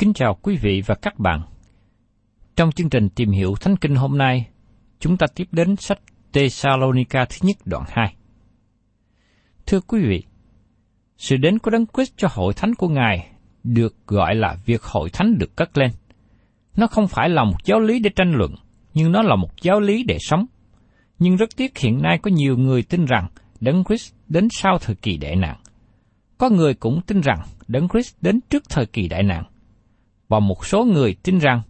Kính chào quý vị và các bạn. Trong chương trình tìm hiểu Thánh Kinh hôm nay, chúng ta tiếp đến sách Thessalonica thứ nhất đoạn 2. Thưa quý vị, sự đến của Đấng Christ cho hội thánh của Ngài được gọi là việc hội thánh được cất lên. Nó không phải là một giáo lý để tranh luận, nhưng nó là một giáo lý để sống. Nhưng rất tiếc hiện nay có nhiều người tin rằng Đấng Christ đến sau thời kỳ đại nạn. Có người cũng tin rằng Đấng Christ đến trước thời kỳ đại nạn. Và một số người tin rằng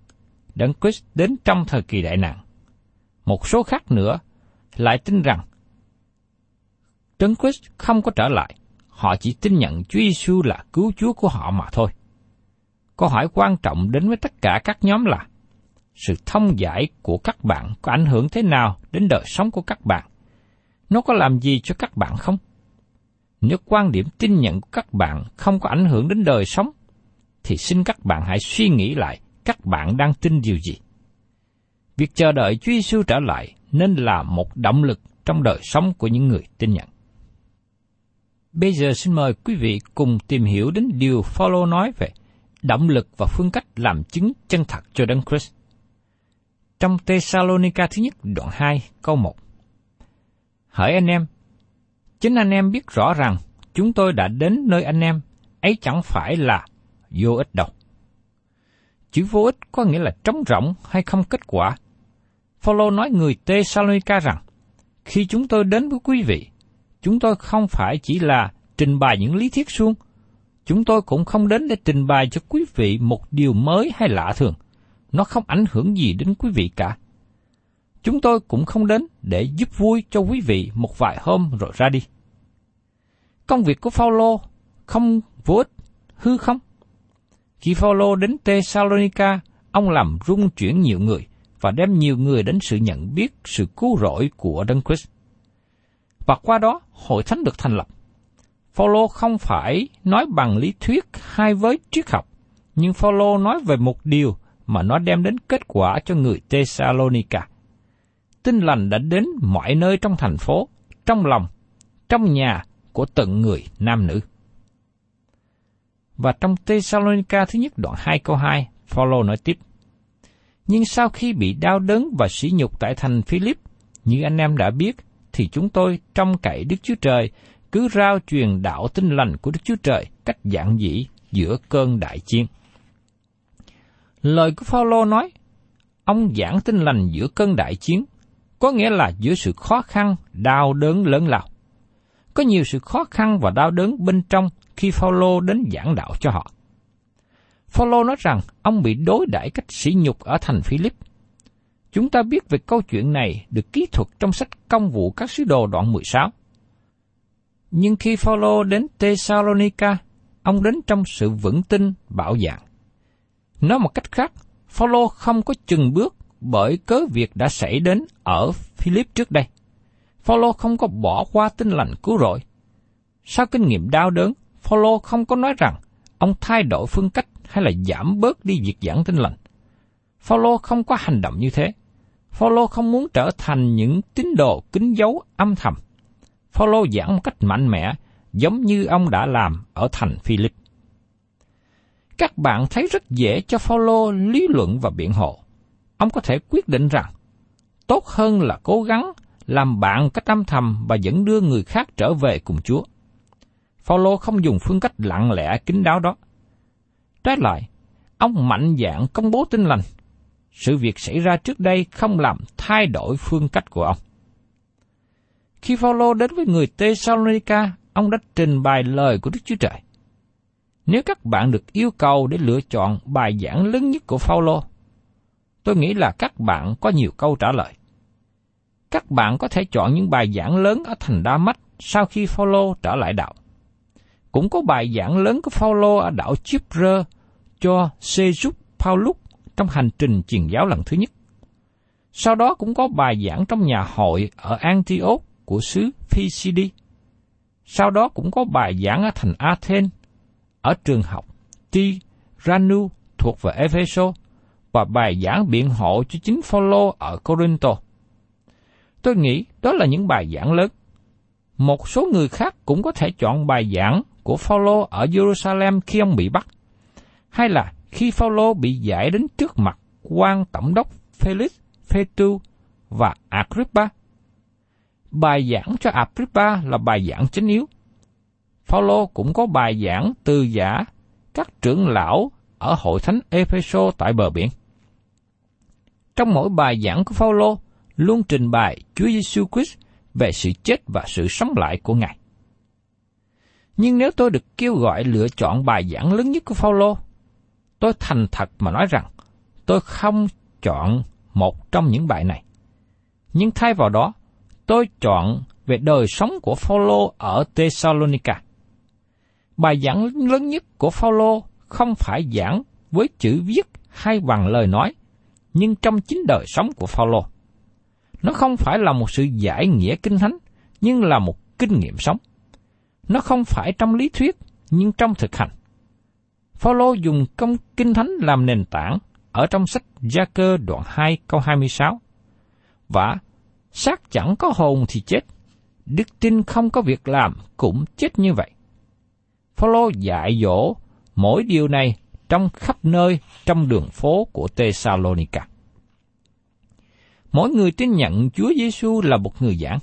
Đấng Christ đến trong thời kỳ đại nạn. Một số khác nữa lại tin rằng Đấng Christ không có trở lại, họ chỉ tin nhận Chúa Giêsu là cứu Chúa của họ mà thôi. Câu hỏi quan trọng đến với tất cả các nhóm là sự thông giải của các bạn có ảnh hưởng thế nào đến đời sống của các bạn? Nó có làm gì cho các bạn không? Nếu quan điểm tin nhận của các bạn không có ảnh hưởng đến đời sống, thì xin các bạn hãy suy nghĩ lại các bạn đang tin điều gì. Việc chờ đợi Chúa Giêsu trở lại nên là một động lực trong đời sống của những người tin nhận. Bây giờ xin mời quý vị cùng tìm hiểu đến điều Phaolô nói về động lực và phương cách làm chứng chân thật cho Đấng Christ. Trong Thessalonica thứ nhất đoạn 2 câu 1 Hỡi anh em, chính anh em biết rõ rằng chúng tôi đã đến nơi anh em, ấy chẳng phải là vô ích đâu. Chữ vô ích có nghĩa là trống rỗng hay không kết quả. Phaolô nói người Thessalonica rằng, khi chúng tôi đến với quý vị, chúng tôi không phải chỉ là trình bày những lý thuyết suông, chúng tôi cũng không đến để trình bày cho quý vị một điều mới hay lạ thường. Nó không ảnh hưởng gì đến quý vị cả. Chúng tôi cũng không đến để giúp vui cho quý vị một vài hôm rồi ra đi. Công việc của Phaolô không vô ích, hư không? Khi Phaolô đến Thessalonica, ông làm rung chuyển nhiều người và đem nhiều người đến sự nhận biết sự cứu rỗi của Đấng Christ. Và qua đó, hội thánh được thành lập. Phaolô không phải nói bằng lý thuyết hay với triết học, nhưng Phaolô nói về một điều mà nó đem đến kết quả cho người Thessalonica. Tin lành đã đến mọi nơi trong thành phố, trong lòng, trong nhà của từng người nam nữ. Và trong Thessalonica thứ nhất đoạn 2 câu 2, Phaolô nói tiếp: Nhưng sau khi bị đau đớn và sỉ nhục tại thành Philip, như anh em đã biết, thì chúng tôi trong cậy Đức Chúa Trời cứ rao truyền đạo tin lành của Đức Chúa Trời cách giản dĩ giữa cơn đại chiến. Lời của Phaolô nói, ông giảng tin lành giữa cơn đại chiến, có nghĩa là giữa sự khó khăn, đau đớn lớn lao. Có nhiều sự khó khăn và đau đớn bên trong khi Phaolô đến giảng đạo cho họ. Phaolô nói rằng ông bị đối đãi cách sỉ nhục ở thành Philip. Chúng ta biết về câu chuyện này được ký thuật trong sách Công vụ các sứ đồ đoạn 16. Nhưng khi Phaolô đến Thessalonica, ông đến trong sự vững tin bảo dạng. Nói một cách khác, Phaolô không có chừng bước bởi cớ việc đã xảy đến ở Philip trước đây. Phaolô không có bỏ qua tin lành cứu rỗi. Sau kinh nghiệm đau đớn, Phaolô không có nói rằng ông thay đổi phương cách hay là giảm bớt đi việc giảng tin lành. Phaolô không có hành động như thế. Phaolô không muốn trở thành những tín đồ kín dấu âm thầm. Phaolô giảng một cách mạnh mẽ, giống như ông đã làm ở thành Philip. Các bạn thấy rất dễ cho Phaolô lý luận và biện hộ. Ông có thể quyết định rằng tốt hơn là cố gắng làm bạn cách âm thầm và dẫn đưa người khác trở về cùng Chúa. Phaolô không dùng phương cách lặng lẽ kín đáo đó. Trái lại, ông mạnh dạn công bố tin lành. Sự việc xảy ra trước đây không làm thay đổi phương cách của ông. Khi Phaolô đến với người Thessalonica, ông đã trình bày lời của Đức Chúa Trời. Nếu các bạn được yêu cầu để lựa chọn bài giảng lớn nhất của Phaolô, tôi nghĩ là các bạn có nhiều câu trả lời. Các bạn có thể chọn những bài giảng lớn ở thành Đa Mách sau khi Phaolô trở lại đạo. Cũng có bài giảng lớn của Phaolô ở đảo Chipre cho Sejus Paulus trong hành trình truyền giáo lần thứ nhất. Sau đó cũng có bài giảng trong nhà hội ở Antioch của xứ Pisidia. Sau đó cũng có bài giảng ở thành Athens, ở trường học Tiranu thuộc về Epheso và bài giảng biện hộ cho chính Phaolô ở Corinto. Tôi nghĩ đó là những bài giảng lớn. Một số người khác cũng có thể chọn bài giảng của Phaolô ở Jerusalem khi ông bị bắt, hay là khi Phaolô bị giải đến trước mặt quan tổng đốc Felix, Phetu và Agrippa. Bài giảng cho Agrippa là bài giảng chính yếu. Phaolô cũng có bài giảng từ giả các trưởng lão ở hội thánh Epheso tại bờ biển. Trong mỗi bài giảng của Phaolô luôn trình bày Chúa Giêsu Christ về sự chết và sự sống lại của Ngài. Nhưng nếu tôi được kêu gọi lựa chọn bài giảng lớn nhất của Phaolô, tôi thành thật mà nói rằng tôi không chọn một trong những bài này. Nhưng thay vào đó, tôi chọn về đời sống của Phaolô ở Thessalonica. Bài giảng lớn nhất của Phaolô không phải giảng với chữ viết hay bằng lời nói, nhưng trong chính đời sống của Phaolô. Nó không phải là một sự giải nghĩa kinh thánh, nhưng là một kinh nghiệm sống. Nó không phải trong lý thuyết, nhưng trong thực hành. Phaolô dùng công kinh thánh làm nền tảng ở trong sách Gia Cơ đoạn 2 câu 26. Và xác chẳng có hồn thì chết, đức tin không có việc làm cũng chết như vậy. Phaolô dạy dỗ mỗi điều này trong khắp nơi trong đường phố của Thessalonica. Mỗi người tin nhận Chúa Giêsu là một người giảng.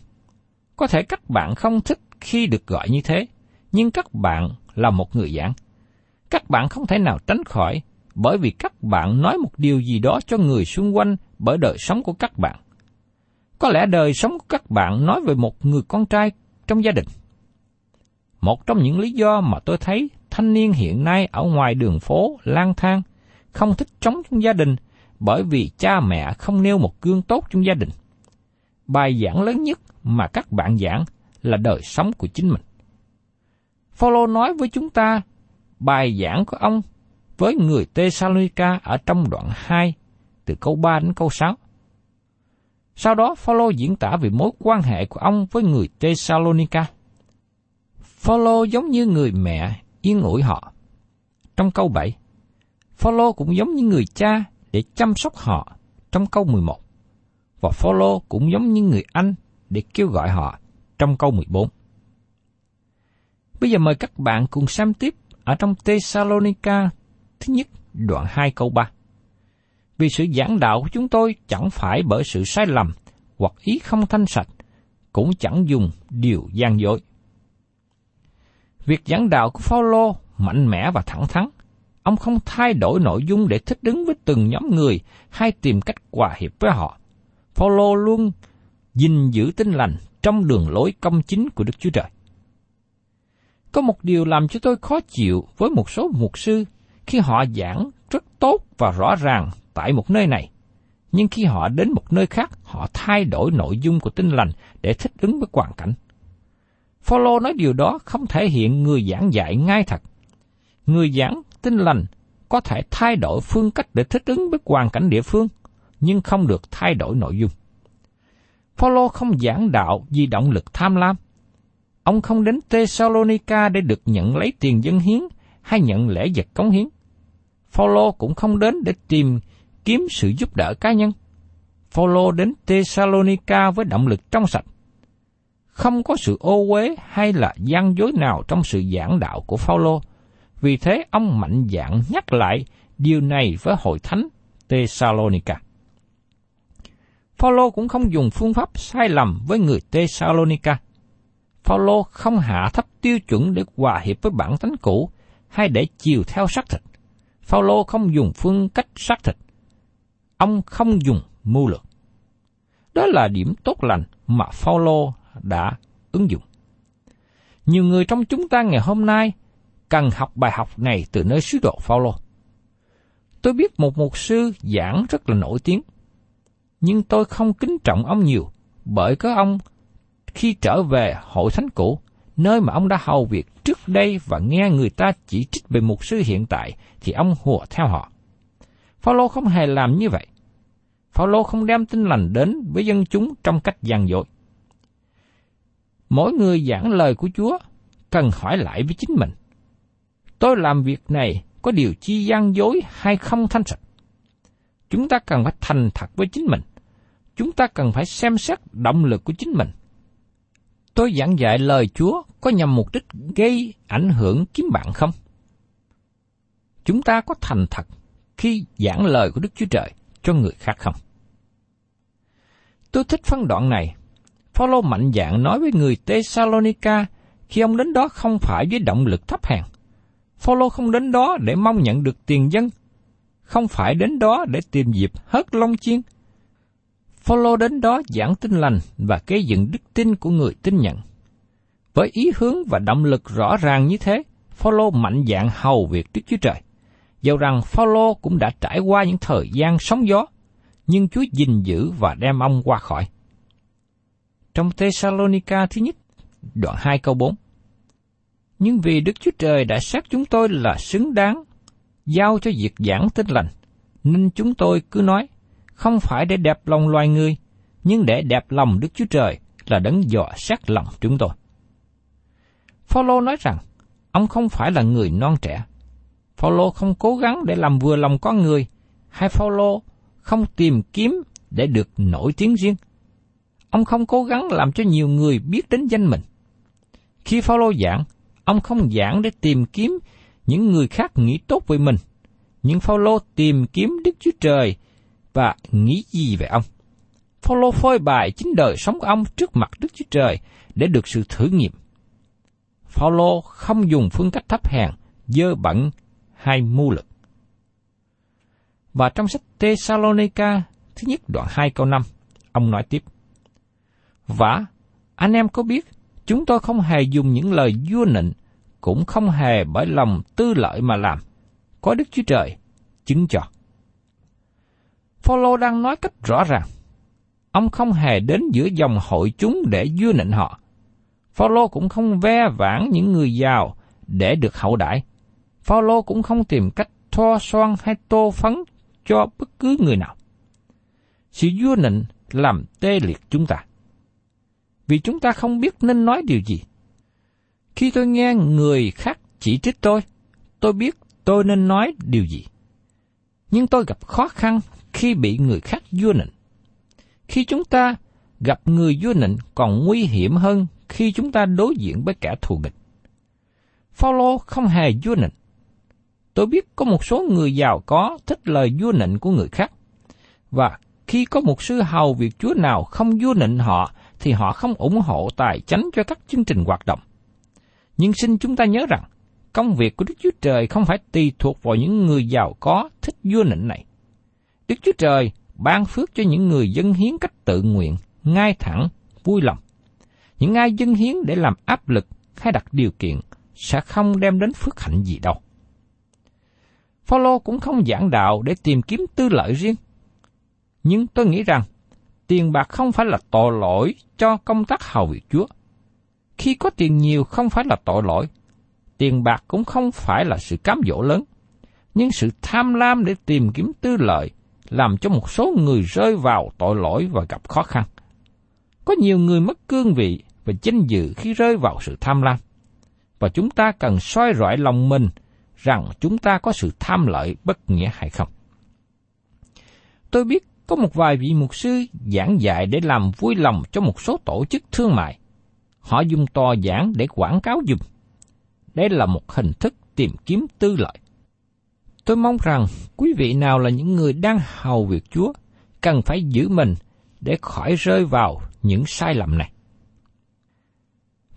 Có thể các bạn không thích khi được gọi như thế, nhưng các bạn là một người giảng. Các bạn không thể nào tránh khỏi bởi vì các bạn nói một điều gì đó cho người xung quanh bởi đời sống của các bạn. Có lẽ đời sống của các bạn nói về một người con trai trong gia đình. Một trong những lý do mà tôi thấy thanh niên hiện nay ở ngoài đường phố lang thang, không thích sống trong gia đình bởi vì cha mẹ không nêu một gương tốt trong gia đình. Bài giảng lớn nhất mà các bạn giảng là đời sống của chính mình. Phaolô nói với chúng ta bài giảng của ông với người Tesalonica ở trong đoạn 2 từ câu 3 đến câu 6. Sau đó Phaolô diễn tả về mối quan hệ của ông với người Tesalonica. Phaolô giống như người mẹ yên ủi họ. Trong câu 7, Phaolô cũng giống như người cha để chăm sóc họ trong câu 11. Và Phaolô cũng giống như người anh để kêu gọi họ trong câu 14. Bây giờ mời các bạn cùng xem tiếp ở trong Thessalonica thứ nhất đoạn 2 câu 3. Vì sự giảng đạo của chúng tôi chẳng phải bởi sự sai lầm hoặc ý không thanh sạch, cũng chẳng dùng điều gian dối. Việc giảng đạo của Phaolô mạnh mẽ và thẳng thắn. Ông không thay đổi nội dung để thích ứng với từng nhóm người hay tìm cách hòa hiệp với họ. Phaolô luôn gìn giữ tinh lành trong đường lối công chính của Đức Chúa Trời. Có một điều làm cho tôi khó chịu với một số mục sư khi họ giảng rất tốt và rõ ràng tại một nơi này, nhưng khi họ đến một nơi khác, họ thay đổi nội dung của tinh lành để thích ứng với hoàn cảnh. Phaolô nói điều đó không thể hiện người giảng dạy ngay thật. Người giảng tinh lành có thể thay đổi phương cách để thích ứng với hoàn cảnh địa phương, nhưng không được thay đổi nội dung. Phaolô không giảng đạo vì động lực tham lam. Ông không đến Thessalonica để được nhận lấy tiền dân hiến hay nhận lễ vật cống hiến. Phaolô cũng không đến để tìm kiếm sự giúp đỡ cá nhân. Phaolô đến Thessalonica với động lực trong sạch. Không có sự ô uế hay là gian dối nào trong sự giảng đạo của Phaolô. Vì thế ông mạnh dạn nhắc lại điều này với hội thánh Thessalonica. Phaolô cũng không dùng phương pháp sai lầm với người Thessalonica. Phaolô không hạ thấp tiêu chuẩn để hòa hiệp với bản tánh cũ hay để chiều theo xác thịt. Phaolô không dùng phương cách xác thịt. Ông không dùng mưu lược. Đó là điểm tốt lành mà Phaolô đã ứng dụng. Nhiều người trong chúng ta ngày hôm nay cần học bài học này từ nơi sứ đồ Phaolô. Tôi biết một mục sư giảng rất là nổi tiếng, nhưng tôi không kính trọng ông nhiều, bởi có ông khi trở về hội thánh cũ, nơi mà ông đã hầu việc trước đây và nghe người ta chỉ trích về mục sư hiện tại, thì ông hùa theo họ. Phaolô không hề làm như vậy. Phaolô không đem tin lành đến với dân chúng trong cách gian dối. Mỗi người giảng lời của Chúa cần hỏi lại với chính mình. Tôi làm việc này có điều chi gian dối hay không thanh sạch? Chúng ta cần phải thành thật với chính mình. Chúng ta cần phải xem xét động lực của chính mình. Tôi giảng dạy lời Chúa có nhằm mục đích gây ảnh hưởng kiếm bạn không? Chúng ta có thành thật khi giảng lời của Đức Chúa Trời cho người khác không? Tôi thích phân đoạn này. Phaolô mạnh dạn nói với người Thessalonica khi ông đến đó không phải với động lực thấp hèn. Phaolô không đến đó để mong nhận được tiền dân, không phải đến đó để tìm dịp hớt long chiên. Phaolô đến đó giảng tin lành và gây dựng đức tin của người tin nhận. Với ý hướng và động lực rõ ràng như thế, Phaolô mạnh dạn hầu việc Đức Chúa Trời. Dầu rằng Phaolô cũng đã trải qua những thời gian sóng gió, nhưng Chúa gìn giữ và đem ông qua khỏi. Trong Thessalonica thứ nhất, đoạn 2 câu 4. Nhưng vì Đức Chúa Trời đã xét chúng tôi là xứng đáng, giao cho việc giảng tin lành, nên chúng tôi cứ nói, không phải để đẹp lòng loài người, nhưng để đẹp lòng Đức Chúa Trời là đấng dò xét lòng chúng tôi. Phaolô nói rằng, ông không phải là người non trẻ. Phaolô không cố gắng để làm vừa lòng con người, hay Phaolô không tìm kiếm để được nổi tiếng riêng. Ông không cố gắng làm cho nhiều người biết đến danh mình. Khi Phaolô giảng, ông không giảng để tìm kiếm những người khác nghĩ tốt về mình, nhưng Phaolô tìm kiếm Đức Chúa Trời và nghĩ gì về ông. Phaolô phơi bày chính đời sống của ông trước mặt Đức Chúa Trời để được sự thử nghiệm. Phaolô không dùng phương cách thấp hèn, dơ bẩn hay mưu lực. Và trong sách Thessalonica thứ nhất đoạn 2 câu 5, ông nói tiếp. Và anh em có biết, chúng tôi không hề dùng những lời vua nịnh, cũng không hề bởi lòng tư lợi mà làm. Có Đức Chúa Trời chứng cho. Phaolô đang nói cách rõ ràng. Ông không hề đến giữa dòng hội chúng để vua nịnh họ. Phaolô cũng không ve vãn những người giàu để được hậu đãi. Phaolô cũng không tìm cách thoa son hay tô phấn cho bất cứ người nào. Sự vua nịnh làm tê liệt chúng ta. Vì chúng ta không biết nên nói điều gì. Khi tôi nghe người khác chỉ trích tôi, tôi biết tôi nên nói điều gì. Nhưng tôi gặp khó khăn khi bị người khác vua nịnh. Khi chúng ta gặp người vua nịnh còn nguy hiểm hơn khi chúng ta đối diện với kẻ thù nghịch. Phaolô không hề vua nịnh. Tôi biết có một số người giàu có thích lời vua nịnh của người khác. Và khi có một sư hầu việc Chúa nào không vua nịnh họ, thì họ không ủng hộ tài chánh cho các chương trình hoạt động. Nhưng xin chúng ta nhớ rằng, công việc của Đức Chúa Trời không phải tùy thuộc vào những người giàu có thích vua nịnh này. Đức Chúa Trời ban phước cho những người dân hiến cách tự nguyện, ngay thẳng, vui lòng. Những ai dân hiến để làm áp lực hay đặt điều kiện sẽ không đem đến phước hạnh gì đâu. Phaolô cũng không giảng đạo để tìm kiếm tư lợi riêng. Nhưng tôi nghĩ rằng tiền bạc không phải là tội lỗi cho công tác hầu việc Chúa. Khi có tiền nhiều không phải là tội lỗi, tiền bạc cũng không phải là sự cám dỗ lớn, nhưng sự tham lam để tìm kiếm tư lợi làm cho một số người rơi vào tội lỗi và gặp khó khăn. Có nhiều người mất cương vị và danh dự khi rơi vào sự tham lam. Và chúng ta cần soi rọi lòng mình rằng chúng ta có sự tham lợi bất nghĩa hay không. Tôi biết có một vài vị mục sư giảng dạy để làm vui lòng cho một số tổ chức thương mại. Họ dùng tòa giảng để quảng cáo dùm. Đây là một hình thức tìm kiếm tư lợi. Tôi mong rằng quý vị nào là những người đang hầu việc Chúa cần phải giữ mình để khỏi rơi vào những sai lầm này.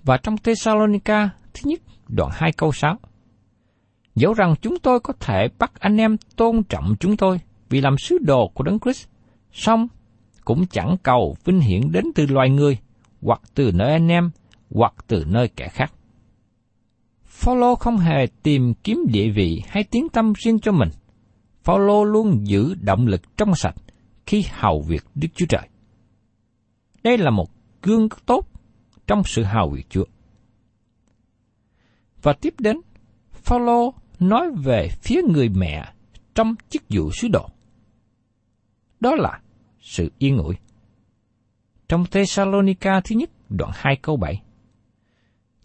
Và trong Thessalonica thứ nhất đoạn 2 câu 6 Dẫu rằng chúng tôi có thể bắt anh em tôn trọng chúng tôi vì làm sứ đồ của Đấng Christ, song cũng chẳng cầu vinh hiển đến từ loài người, hoặc từ nơi anh em, hoặc từ nơi kẻ khác. Phaolô không hề tìm kiếm địa vị hay tiếng tâm riêng cho mình. Phaolô luôn giữ động lực trong sạch khi hầu việc Đức Chúa Trời. Đây là một gương tốt trong sự hầu việc Chúa. Và tiếp đến, Phaolô nói về phía người mẹ trong chức vụ sứ đồ. Đó là sự yên ủi. Trong Thessalonica thứ nhất đoạn 2 câu 7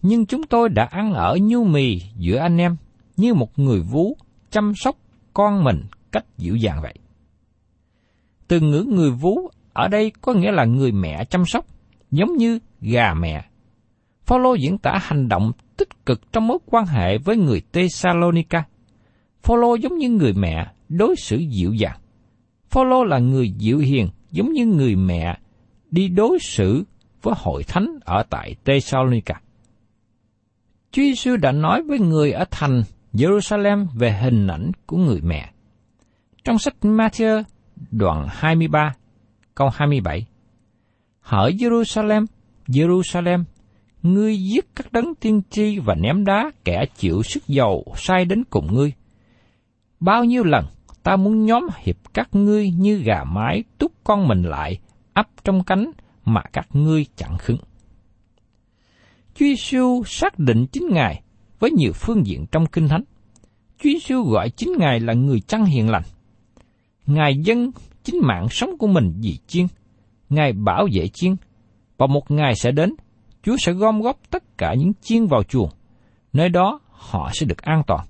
nhưng chúng tôi đã ăn ở nhu mì giữa anh em như một người vú chăm sóc con mình cách dịu dàng vậy. Từ ngữ người vú ở đây có nghĩa là người mẹ chăm sóc, giống như gà mẹ. Phaolô diễn tả hành động tích cực trong mối quan hệ với người Thessalonica. Phaolô giống như người mẹ đối xử dịu dàng. Phaolô là người dịu hiền giống như người mẹ đi đối xử với hội thánh ở tại Thessalonica. Chúa Giêsu đã nói với người ở thành Jerusalem về hình ảnh của người mẹ. Trong sách Matthew đoạn 23, câu 27. Hỡi Jerusalem, Jerusalem, ngươi giết các đấng tiên tri và ném đá kẻ chịu sức dầu sai đến cùng ngươi. Bao nhiêu lần ta muốn nhóm hiệp các ngươi như gà mái túc con mình lại, ấp trong cánh mà các ngươi chẳng khứng. Chúa Giêsu xác định chính Ngài với nhiều phương diện trong Kinh Thánh. Chúa Giêsu gọi chính Ngài là người chăn hiền lành. Ngài dân chính mạng sống của mình vì chiên. Ngài bảo vệ chiên. Và một ngày sẽ đến, Chúa sẽ gom góp tất cả những chiên vào chuồng. Nơi đó họ sẽ được an toàn.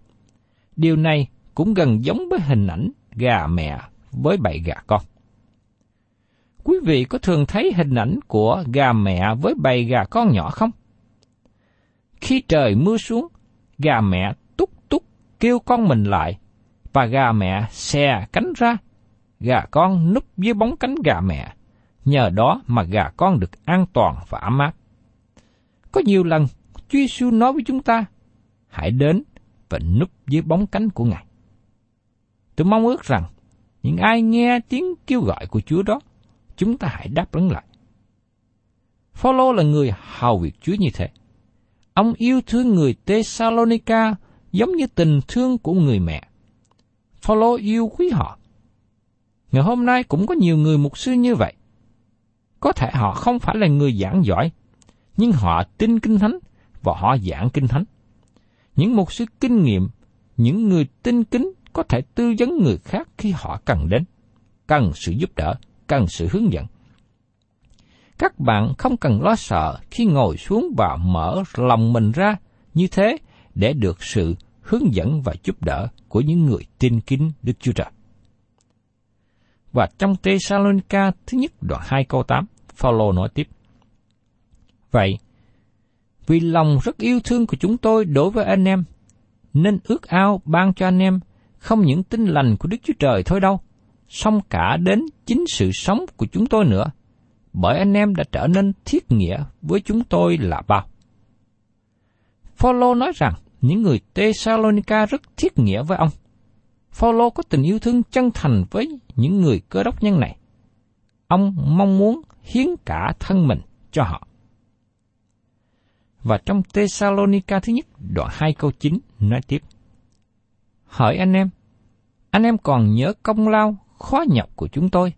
Điều này cũng gần giống với hình ảnh gà mẹ với bầy gà con. Quý vị có thường thấy hình ảnh của gà mẹ với bầy gà con nhỏ không? Khi trời mưa xuống, gà mẹ túc túc kêu con mình lại, và gà mẹ xè cánh ra. Gà con núp dưới bóng cánh gà mẹ, nhờ đó mà gà con được an toàn và ấm áp. Có nhiều lần, Chúa Giêsu nói với chúng ta, hãy đến và núp dưới bóng cánh của Ngài. Tôi mong ước rằng, những ai nghe tiếng kêu gọi của Chúa đó, chúng ta hãy đáp ứng lại. Phaolô là người hào việc Chúa như thế. Ông yêu thương người Thessalonica giống như tình thương của người mẹ. Phaolô yêu quý họ. Ngày hôm nay cũng có nhiều người mục sư như vậy. Có thể họ không phải là người giảng giỏi, nhưng họ tin kinh thánh và họ giảng kinh thánh. Những mục sư kinh nghiệm, những người tin kính có thể tư vấn người khác khi họ cần đến, cần sự giúp đỡ, cần sự hướng dẫn các bạn không cần lo sợ khi ngồi xuống và mở lòng mình ra như thế để được sự hướng dẫn và giúp đỡ của những người tin kính Đức Chúa Trời. Và trong Thessalonica thứ nhất đoạn 2 câu 8, Phaolô nói tiếp. Vậy, vì lòng rất yêu thương của chúng tôi đối với anh em, nên ước ao ban cho anh em không những tin lành của Đức Chúa Trời thôi đâu, song cả đến chính sự sống của chúng tôi nữa – bởi anh em đã trở nên thiết nghĩa với chúng tôi là bao. Phaolô nói rằng những người Thessalonica rất thiết nghĩa với ông. Phaolô có tình yêu thương chân thành với những người cơ đốc nhân này. Ông mong muốn hiến cả thân mình cho họ. Và trong Thessalonica thứ nhất, đoạn 2 câu 9 nói tiếp. Hỏi anh em, anh em còn nhớ công lao khó nhọc của chúng tôi.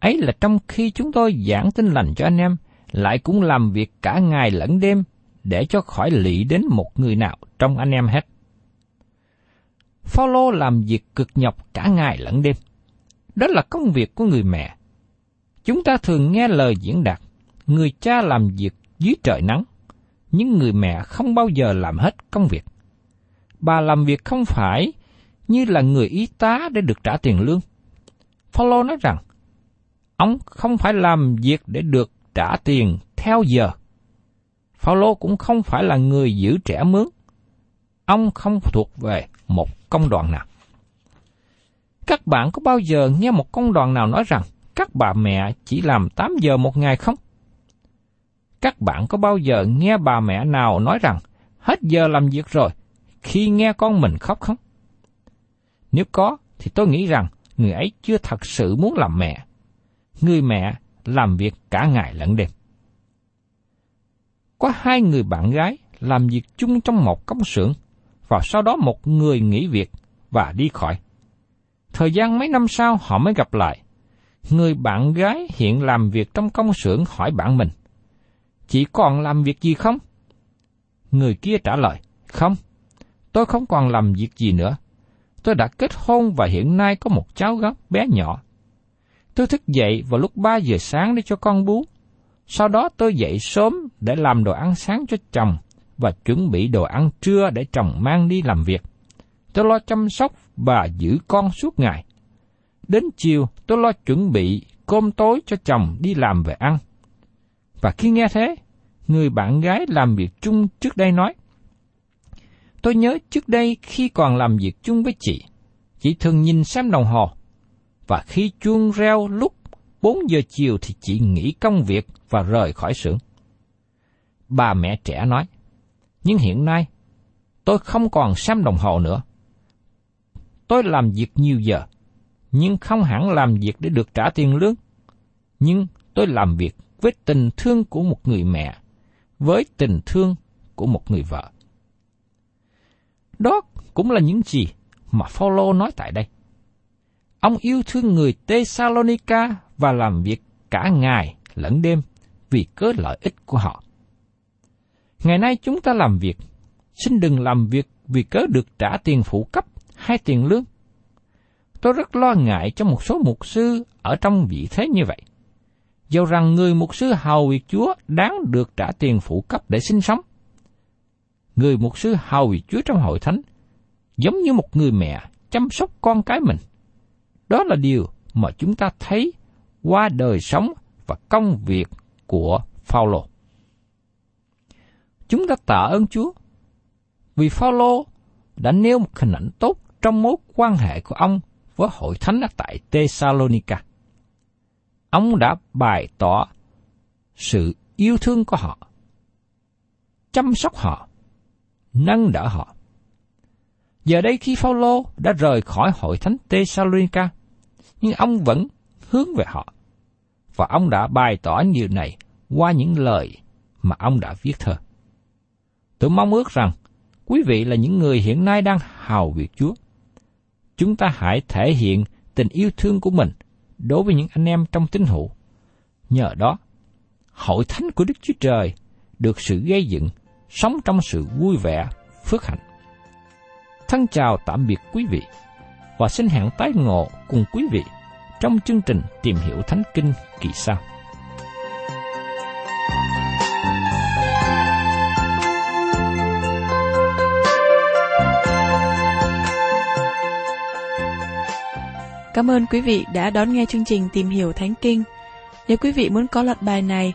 Ấy là trong khi chúng tôi giảng tin lành cho anh em, lại cũng làm việc cả ngày lẫn đêm để cho khỏi lị đến một người nào trong anh em hết. Phaolô làm việc cực nhọc cả ngày lẫn đêm. Đó là công việc của người mẹ. Chúng ta thường nghe lời diễn đạt, người cha làm việc dưới trời nắng, nhưng người mẹ không bao giờ làm hết công việc. Bà làm việc không phải như là người y tá để được trả tiền lương. Phaolô nói rằng, ông không phải làm việc để được trả tiền theo giờ. Phaolô cũng không phải là người giữ trẻ mướn. Ông không thuộc về một công đoàn nào. Các bạn có bao giờ nghe một công đoàn nào nói rằng các bà mẹ chỉ làm 8 giờ một ngày không? Các bạn có bao giờ nghe bà mẹ nào nói rằng hết giờ làm việc rồi khi nghe con mình khóc không? Nếu có, thì tôi nghĩ rằng người ấy chưa thật sự muốn làm mẹ. Người mẹ làm việc cả ngày lẫn đêm. Có hai người bạn gái làm việc chung trong một công xưởng, và sau đó một người nghỉ việc và đi khỏi. Thời gian mấy năm sau họ mới gặp lại. Người bạn gái hiện làm việc trong công xưởng hỏi bạn mình, Chị còn làm việc gì không? Người kia trả lời, Không, tôi không còn làm việc gì nữa. Tôi đã kết hôn và hiện nay có một cháu gái bé nhỏ. Tôi thức dậy vào lúc 3 giờ sáng để cho con bú. Sau đó tôi dậy sớm để làm đồ ăn sáng cho chồng và chuẩn bị đồ ăn trưa để chồng mang đi làm việc. Tôi lo chăm sóc và giữ con suốt ngày. Đến chiều tôi lo chuẩn bị cơm tối cho chồng đi làm về ăn. Và khi nghe thế, người bạn gái làm việc chung trước đây nói, Tôi nhớ trước đây khi còn làm việc chung với chị, chị thường nhìn xem đồng hồ, và khi chuông reo lúc 4 giờ chiều thì chị nghỉ công việc và rời khỏi xưởng. Bà mẹ trẻ nói, nhưng hiện nay tôi không còn xem đồng hồ nữa. Tôi làm việc nhiều giờ, nhưng không hẳn làm việc để được trả tiền lương. Nhưng tôi làm việc với tình thương của một người mẹ, với tình thương của một người vợ. Đó cũng là những gì mà Phaolô nói tại đây. Ông yêu thương người Thessalonica và làm việc cả ngày lẫn đêm vì cớ lợi ích của họ. Ngày nay chúng ta làm việc, xin đừng làm việc vì cớ được trả tiền phụ cấp hay tiền lương. Tôi rất lo ngại cho một số mục sư ở trong vị thế như vậy. Dầu rằng người mục sư hầu việc Chúa đáng được trả tiền phụ cấp để sinh sống. Người mục sư hầu Chúa trong hội thánh giống như một người mẹ chăm sóc con cái mình. Đó là điều mà chúng ta thấy qua đời sống và công việc của Phaolô. Chúng ta tạ ơn Chúa vì Phaolô đã nêu một hình ảnh tốt trong mối quan hệ của ông với hội thánh ở tại Thessalonica. Ông đã bày tỏ sự yêu thương của họ, chăm sóc họ, nâng đỡ họ. Giờ đây khi Phaolô đã rời khỏi hội thánh Thessalonica, nhưng ông vẫn hướng về họ. Và ông đã bày tỏ điều này qua những lời mà ông đã viết thơ. Tôi mong ước rằng quý vị là những người hiện nay đang hào việc Chúa. Chúng ta hãy thể hiện tình yêu thương của mình đối với những anh em trong tín hữu. Nhờ đó, hội thánh của Đức Chúa Trời được sự gây dựng, sống trong sự vui vẻ, phước hạnh. Thân chào tạm biệt quý vị và xin hẹn tái ngộ cùng quý vị trong chương trình Tìm hiểu Thánh Kinh kỳ sau. Cảm ơn quý vị đã đón nghe chương trình Tìm hiểu Thánh Kinh. Nếu quý vị muốn có loạt bài này,